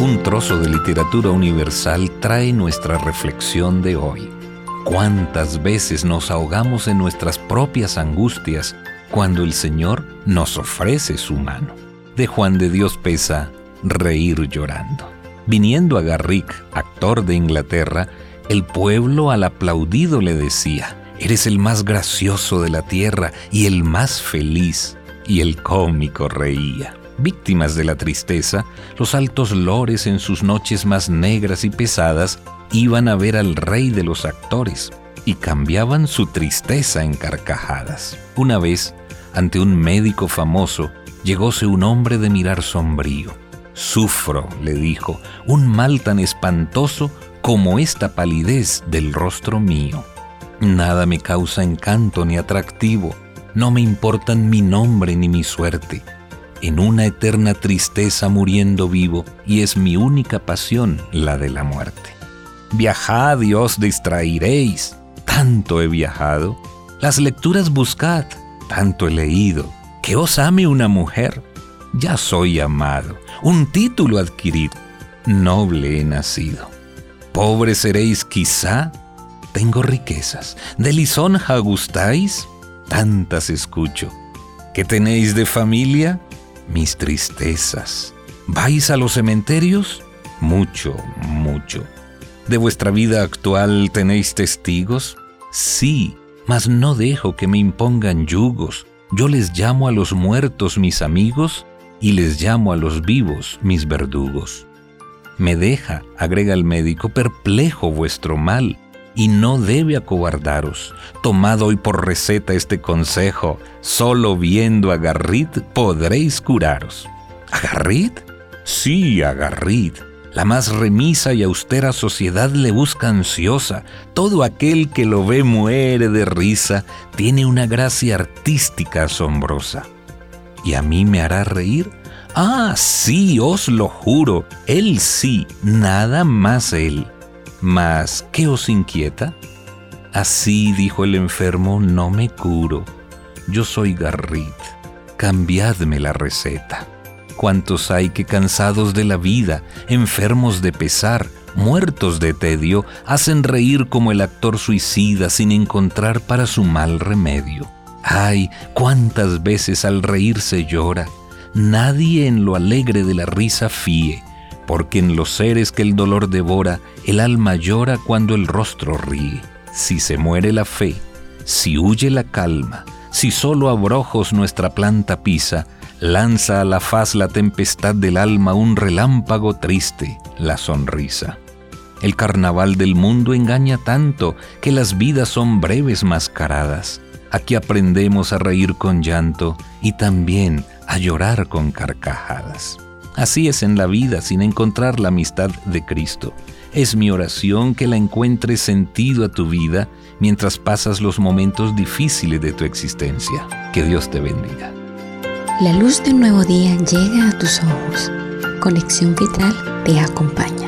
un trozo de literatura universal trae nuestra reflexión de hoy. ¿Cuántas veces nos ahogamos en nuestras propias angustias cuando el Señor nos ofrece su mano? De Juan de Dios Pesa, Reír llorando. Viniendo a Garrick, actor de Inglaterra, el pueblo al aplaudido le decía, Eres el más gracioso de la tierra y el más feliz. Y el cómico reía. Víctimas de la tristeza, los altos lores en sus noches más negras y pesadas iban a ver al rey de los actores y cambiaban su tristeza en carcajadas. Una vez, ante un médico famoso, llegóse un hombre de mirar sombrío. Sufro, le dijo, un mal tan espantoso como esta palidez del rostro mío. Nada me causa encanto ni atractivo, no me importan mi nombre ni mi suerte. En una eterna tristeza muriendo vivo, y es mi única pasión la de la muerte. Viajad y os distraeréis. Tanto he viajado. Las lecturas buscad. Tanto he leído. Que os ame una mujer. Ya soy amado. Un título adquirid. Noble he nacido. Pobre seréis quizá tengo riquezas. ¿De lisonja gustáis? Tantas escucho. ¿Qué tenéis de familia? Mis tristezas. ¿Vais a los cementerios? Mucho, mucho. ¿De vuestra vida actual tenéis testigos? Sí, mas no dejo que me impongan yugos. Yo les llamo a los muertos mis amigos y les llamo a los vivos mis verdugos. Me deja, agrega el médico, perplejo vuestro mal y no debe acobardaros. Tomad hoy por receta este consejo, solo viendo a Garrit podréis curaros. ¿A Garrit? Sí, a Garrit. La más remisa y austera sociedad le busca ansiosa. Todo aquel que lo ve muere de risa. Tiene una gracia artística asombrosa. ¿Y a mí me hará reír? Ah, sí, os lo juro. Él sí, nada más él. Mas, ¿qué os inquieta? Así, dijo el enfermo, no me curo. Yo soy Garrit. Cambiadme la receta. ¿Cuántos hay que cansados de la vida, enfermos de pesar, muertos de tedio, hacen reír como el actor suicida sin encontrar para su mal remedio? Ay, cuántas veces al reírse llora. Nadie en lo alegre de la risa fíe porque en los seres que el dolor devora, el alma llora cuando el rostro ríe. Si se muere la fe, si huye la calma, si solo abrojos nuestra planta pisa, lanza a la faz la tempestad del alma un relámpago triste, la sonrisa. El carnaval del mundo engaña tanto que las vidas son breves mascaradas. Aquí aprendemos a reír con llanto y también a llorar con carcajadas. Así es en la vida sin encontrar la amistad de Cristo. Es mi oración que la encuentres sentido a tu vida mientras pasas los momentos difíciles de tu existencia. Que Dios te bendiga. La luz de un nuevo día llega a tus ojos. Conexión Vital te acompaña.